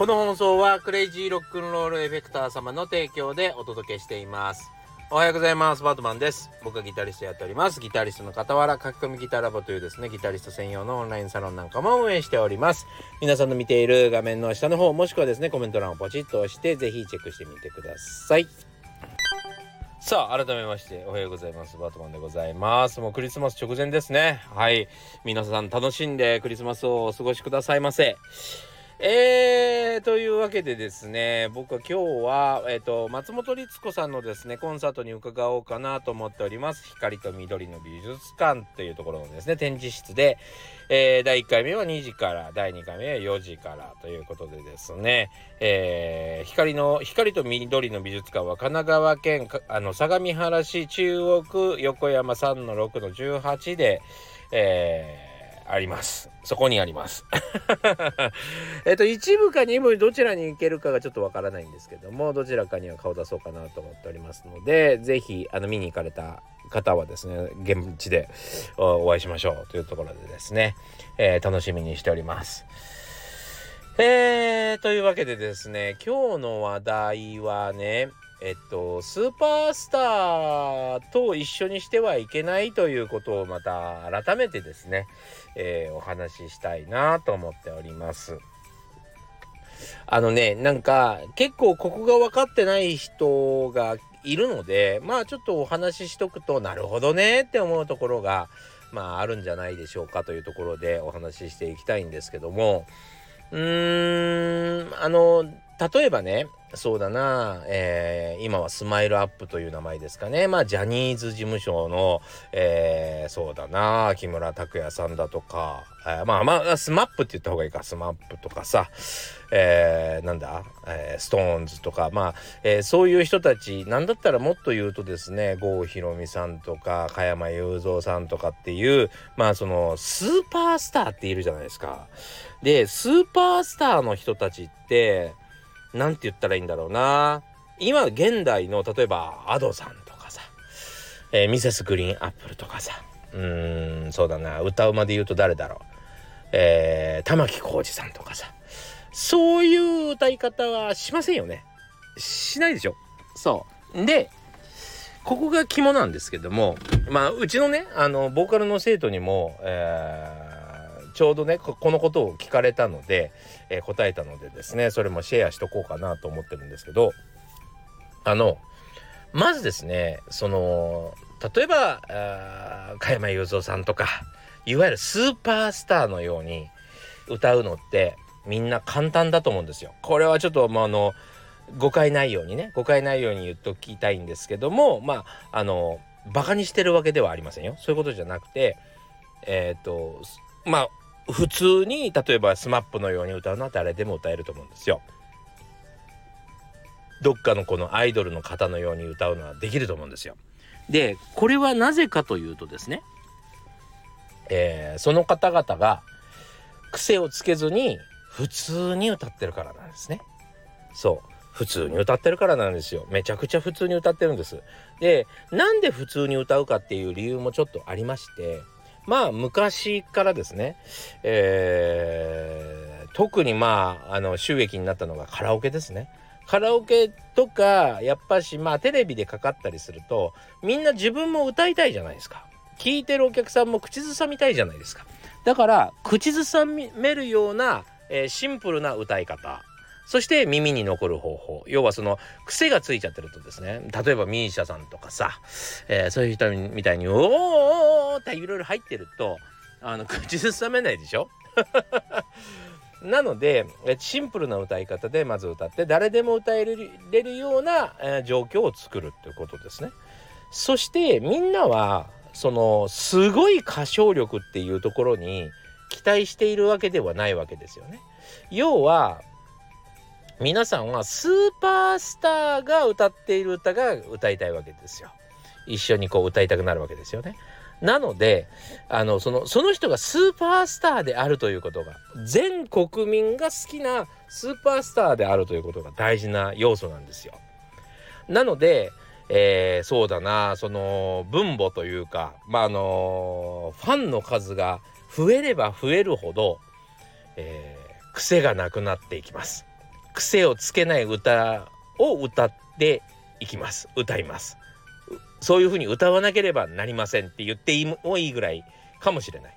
この放送はクレイジーロックンロールエフェクター様の提供でお届けしています。おはようございます。バートマンです。僕はギタリストやっております。ギタリストの傍ら書き込みギターラボというですねギタリスト専用のオンラインサロンなんかも運営しております。皆さんの見ている画面の下の方もしくはですねコメント欄をポチッと押してぜひチェックしてみてください。さあ改めましておはようございます。バートマンでございます。もうクリスマス直前ですね。はい。皆さん楽しんでクリスマスをお過ごしくださいませ。えー、というわけでですね、僕は今日は、えっ、ー、と、松本律子さんのですね、コンサートに伺おうかなと思っております。光と緑の美術館というところのですね、展示室で、えー、第1回目は2時から、第2回目は4時からということでですね、えー、光の、光と緑の美術館は神奈川県、あの、相模原市中央区横山3の6の18で、えー、あります。そこにあります。えっと、一部か二部どちらに行けるかがちょっとわからないんですけども、どちらかには顔出そうかなと思っておりますので、ぜひ、あの、見に行かれた方はですね、現地でお会いしましょうというところでですね、えー、楽しみにしております。えー、というわけでですね、今日の話題はね、えっと、スーパースターと一緒にしてはいけないということをまた改めてですね、えー、お話ししたいなと思っております。あのね、なんか結構ここが分かってない人がいるので、まあちょっとお話ししとくと、なるほどねって思うところが、まああるんじゃないでしょうかというところでお話ししていきたいんですけども、うーん、あの、例えばね、そうだな、えー、今はスマイルアップという名前ですかね。まあ、ジャニーズ事務所の、えー、そうだな、木村拓哉さんだとか、えー、まあまあ、 SMAP って言った方がいいか、 SMAP とかさ、えー、なんだ、えー、 SixTONES とか、まあ、えー、そういう人たち、なんだったらもっと言うとですね、郷ひろみさんとか、加山雄三さんとかっていう、まあ、その、スーパースターっているじゃないですか。で、スーパースターの人たちって、何て言ったらいいんだろうな。今現代の例えば Ado さんとかさ、えー、ミセスグリーンアップルとかさ。うーんそうだな。歌うまで言うと誰だろう。えー、玉置浩二さんとかさ。そういう歌い方はしませんよね。しないでしょ。そう。でここが肝なんですけどもまあうちのねあのボーカルの生徒にも、えーちょうどねこのことを聞かれたので、えー、答えたのでですねそれもシェアしとこうかなと思ってるんですけどあのまずですねその例えば加山雄三さんとかいわゆるスーパースターのように歌うのってみんな簡単だと思うんですよ。これはちょっと、まあ、あの誤解ないようにね誤解ないように言っときたいんですけどもまああのバカにしてるわけではありませんよ。そういうことじゃなくてえっ、ー、とまあ普通に例えば SMAP のように歌うのは誰でも歌えると思うんですよ。どっかのこのアイドルの方のように歌うのはできると思うんですよ。でこれはなぜかというとですね、えー、その方々が癖をつけずに普通に歌ってるからなんですね。そう普通に歌ってるからなんですよ。めちゃくちゃ普通に歌ってるんです。でなんで普通に歌うかっていう理由もちょっとありましてまあ昔からですね、えー、特にまああの収益になったのがカラオケですね。カラオケとかやっぱしまあテレビでかかったりするとみんな自分も歌いたいじゃないですか。聞いてるお客さんも口ずさみたいじゃないですか。だから口ずさめるような、えー、シンプルな歌い方そして耳に残る方法要はその癖がついちゃってるとですね例えば misia さんとかさ、えー、そういう人みたいに「おーおーおーっていろいろ入ってるとあの口ずさめないでしょ？なのでシンプルな歌い方でまず歌って誰でも歌えれるような、状況を作るっていうことですね。そしてみんなはそのすごい歌唱力っていうところに期待しているわけではないわけですよね。要は皆さんはスーパースターが歌っている歌が歌いたいわけですよ。一緒にこう歌いたくなるわけですよね。なので、あの、その、その人がスーパースターであるということが、全国民が好きなスーパースターであるということが大事な要素なんですよ。なので、えー、そうだな、その、分母というか、まあ、あのファンの数が増えれば増えるほど、えー、癖がなくなっていきます。癖をつけない歌を歌っていきます歌いますそういうふうに歌わなければなりませんって言ってもいいぐらいかもしれない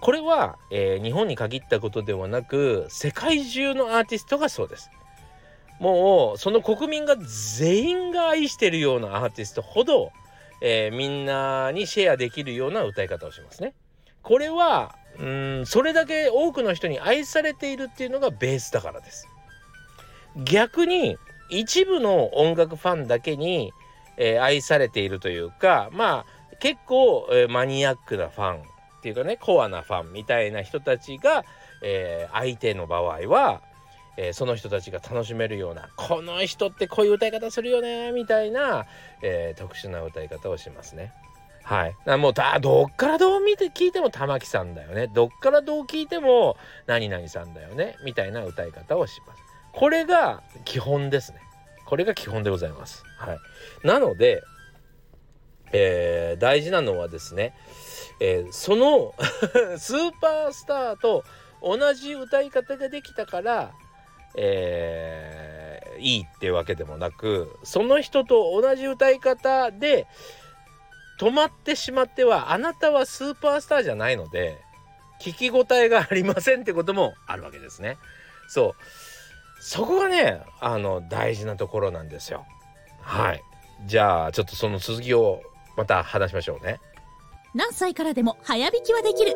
これは、えー、日本に限ったことではなく世界中のアーティストがそうですもうその国民が全員が愛してるようなアーティストほど、えー、みんなにシェアできるような歌い方をしますね。これはうんそれだけ多くの人に愛されているっていうのがベースだからです。逆に一部の音楽ファンだけに、えー、愛されているというかまあ結構、えー、マニアックなファンっていうかねコアなファンみたいな人たちが、えー、相手の場合はえ、その人たちが楽しめるようなこの人ってこういう歌い方するよねみたいな、え、特殊な歌い方をしますね。はい。もうだどっからどう見て聞いても玉木さんだよね。どっからどう聞いても何々さんだよね。みたいな歌い方をします。これが基本ですね。これが基本でございます。はい。なので、えー、大事なのはですね、えー、その スーパースターと同じ歌い方ができたからえー、いいっていうわけでもなくその人と同じ歌い方で止まってしまってはあなたはスーパースターじゃないので聞き応えがありませんってこともあるわけですね。そうそこがねあの大事なところなんですよ。はい。じゃあちょっとその続きをまた話しましょうね。何歳からでも早弾きはできる。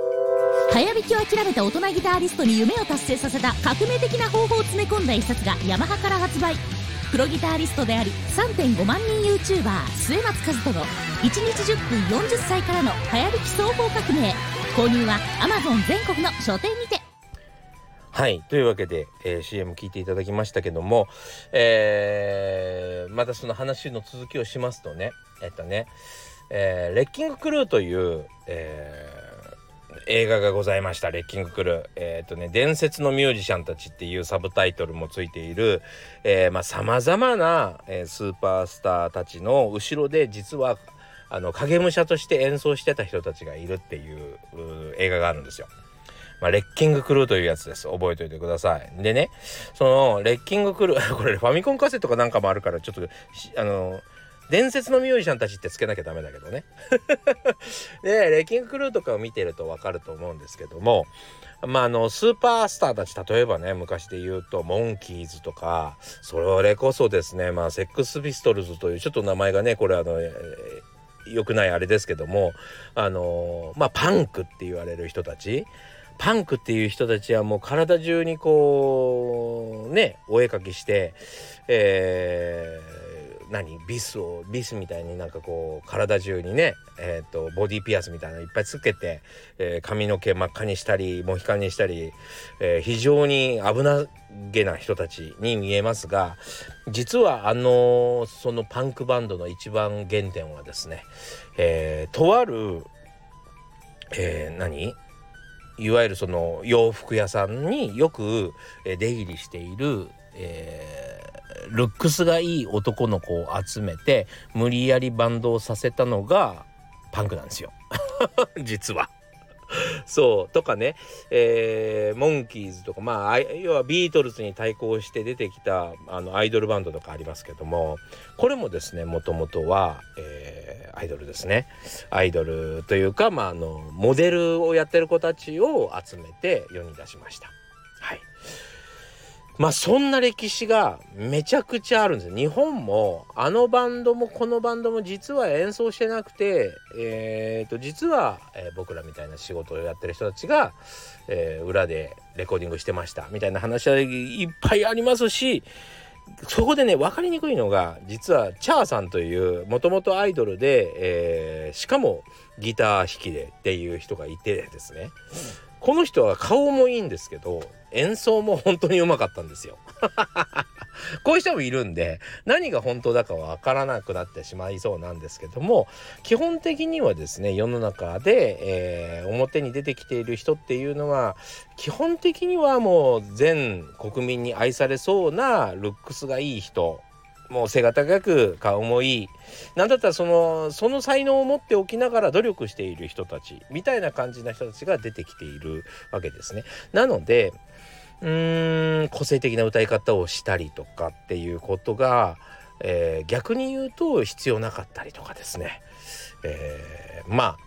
早弾きを諦めた大人ギタリストに夢を達成させた革命的な方法を詰め込んだ一冊がヤマハから発売。プロギタリストであり3.5万人 YouTuber 末松和人の1日10分40歳からの早弾き双方革命。購入は Amazon 全国の書店にて。はい。というわけで、えー、CM 聞いていただきましたけども、えー、またその話の続きをしますとねえっとね、えー、レッキングクルーという、えー映画がございました。レッキングクルー。えっ、とね伝説のミュージシャンたちっていうサブタイトルもついているえー、まあ様々な、えー、スーパースターたちの後ろで実はあの影武者として演奏してた人たちがいるっていう映画があるんですよ。まあ、レッキングクルーというやつです。覚えておいてください。でね、その、レッキングクルー、これファミコンカセットかなんかもあるから、ちょっと、あの、伝説のミュージシャンたちってつけなきゃダメだけどね。で、レッキングクルーとかを見てるとわかると思うんですけども、まあ、あの、スーパースターたち、例えばね、昔で言うと、モンキーズとか、それこそですね、まあ、セックスピストルズという、ちょっと名前がね、これあの、えー、良くないあれですけども、あのまあ、パンクって言われる人たち、パンクっていう人たちはもう体中にこうねお絵かきして、えー、何？ビスをビスみたいになんかこう体中にね、えーと、ボディピアスみたいなのいっぱいつけて、えー、髪の毛真っ赤にしたりモヒカンにしたり、えー、非常に危なげな人たちに見えますが実はあのそのパンクバンドの一番原点はですね、えー、とある、え何？いわゆるその洋服屋さんによく出入りしている、えールックスがいい男の子を集めて無理やりバンドをさせたのがパンクなんですよ 実は。そうとかね、えー、モンキーズとかまあ要はビートルズに対抗して出てきたあのアイドルバンドとかありますけどもこれもですねもともとは、えー、アイドルですねアイドルというか、まあ、あのモデルをやってる子たちを集めて世に出しました。まあそんな歴史がめちゃくちゃあるんです。日本もあのバンドもこのバンドも実は演奏してなくて、えー、と実は、えー、僕らみたいな仕事をやってる人たちが、えー、裏でレコーディングしてましたみたいな話はいっぱいありますしそこでね分かりにくいのが実はチャーさんというもともとアイドルで、えー、しかもギター弾きでっていう人がいてですね、この人は顔もいいんですけど演奏も本当にうまかったんですよ。こういう人もいるんで何が本当だかわからなくなってしまいそうなんですけども基本的にはですね世の中で、えー、表に出てきている人っていうのは基本的にはもう全国民に愛されそうなルックスがいい人もう背が高く顔もいい。なんだったらそのその才能を持っておきながら努力している人たちみたいな感じな人たちが出てきているわけですね。なのでうーん個性的な歌い方をしたりとかっていうことが、えー、逆に言うと必要なかったりとかですね、えー、まあ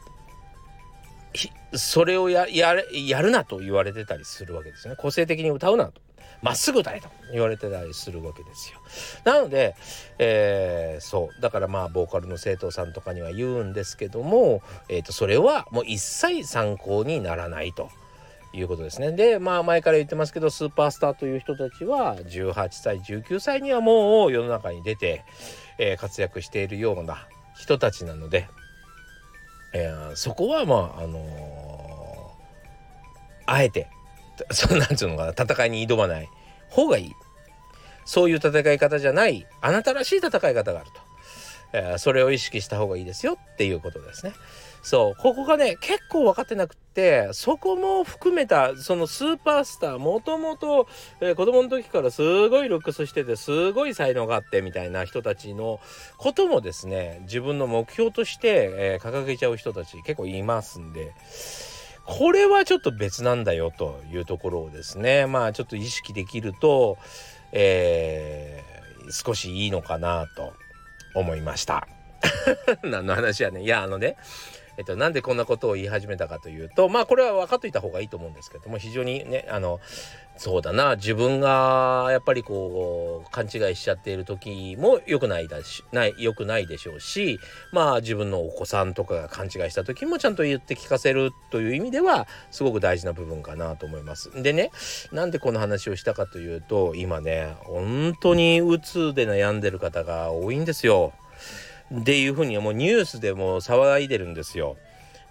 それをやるなと言われてたりするわけですね。個性的に歌うなと。まっすぐ歌えと言われてたりするわけですよ。なので、えー、そうだからまあボーカルの生徒さんとかには言うんですけども、えー、とそれはもう一切参考にならないと。いうことですね。で、まあ前から言ってますけど、スーパースターという人たちは18歳、19歳にはもう世の中に出て、えー、活躍しているような人たちなので、えー、そこはまあ、あのー、あえて、そうなんつうのかな、戦いに挑まない方がいい。そういう戦い方じゃない、あなたらしい戦い方があると。えー、それを意識した方がいいですよっていうことですね。そうここがね結構分かってなくってそこも含めたそのスーパースターもともと、え、子供の時からすごいルックスしててすごい才能があってみたいな人たちのこともですね自分の目標として、えー、掲げちゃう人たち結構いますんで。これはちょっと別なんだよというところをですねまあちょっと意識できると、えー、少しいいのかなと思いました。何の話やねいやあのねえっと、なんでこんなことを言い始めたかというとまあこれは分かっといた方がいいと思うんですけども非常にねあのそうだな自分がやっぱりこう勘違いしちゃっている時も良くないだしない良くないでしょうしまあ自分のお子さんとかが勘違いした時もちゃんと言って聞かせるという意味ではすごく大事な部分かなと思います。でねなんでこの話をしたかというと今ね本当にうつで悩んでる方が多いんですよ。っていうふうにもうニュースでも騒いでるんですよ。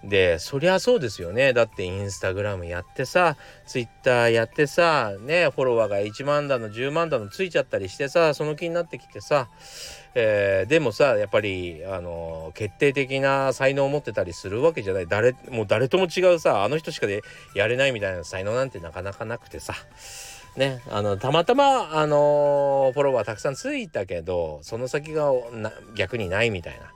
でそりゃそうですよね。だってインスタグラムやってさツイッターやってさねフォロワーが1万だの10万だのついちゃったりしてさその気になってきてさ、えー、でもさやっぱりあの決定的な才能を持ってたりするわけじゃない。誰もう誰とも違うさあの人しかでやれないみたいな才能なんてなかなかなくてさ。ね、あのたまたま、あの、フォロワーたくさんついたけどその先が逆にないみたいな、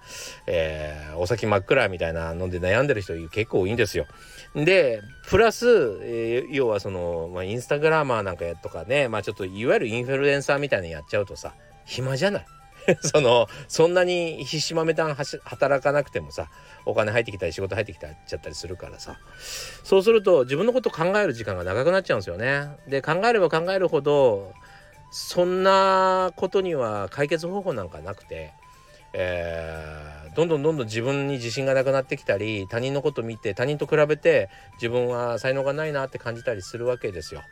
えー、お先真っ暗みたいなので悩んでる人結構多いんですよ。でプラス、えー、要はその、まあ、インスタグラマーなんかとかね、まあ、ちょっといわゆるインフルエンサーみたいなのやっちゃうとさ暇じゃない。そのそんなにひしまめたん働かなくてもさお金入ってきたり仕事入ってきたちゃったりするからさそうすると自分のこと考える時間が長くなっちゃうんですよね。で考えれば考えるほどそんなことには解決方法なんかなくて、えーどんどんどんどん自分に自信がなくなってきたり他人のこと見て他人と比べて自分は才能がないなって感じたりするわけですよ。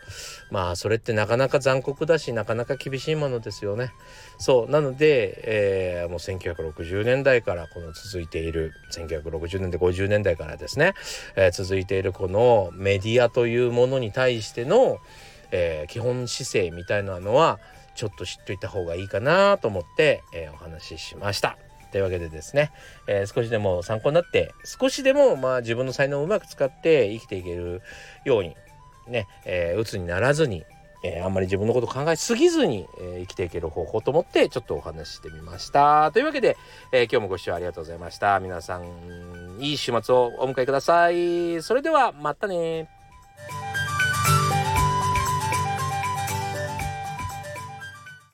まあそれってなかなか残酷だしなかなか厳しいものですよね。そうなので、えー、もう1960年代からこの続いている1960年で50年代からですね、えー、続いているこのメディアというものに対しての、え、基本姿勢みたいなのはちょっと知っといた方がいいかなと思って、えー、お話ししました。というわけでですね、えー、少しでも参考になって少しでもまあ自分の才能をうまく使って生きていけるようにね、えー、鬱にならずに、えー、あんまり自分のこと考えすぎずに、え生きていける方法と思ってちょっとお話ししてみました。というわけで、え今日もご視聴ありがとうございました。皆さんいい週末をお迎えください。それではまたね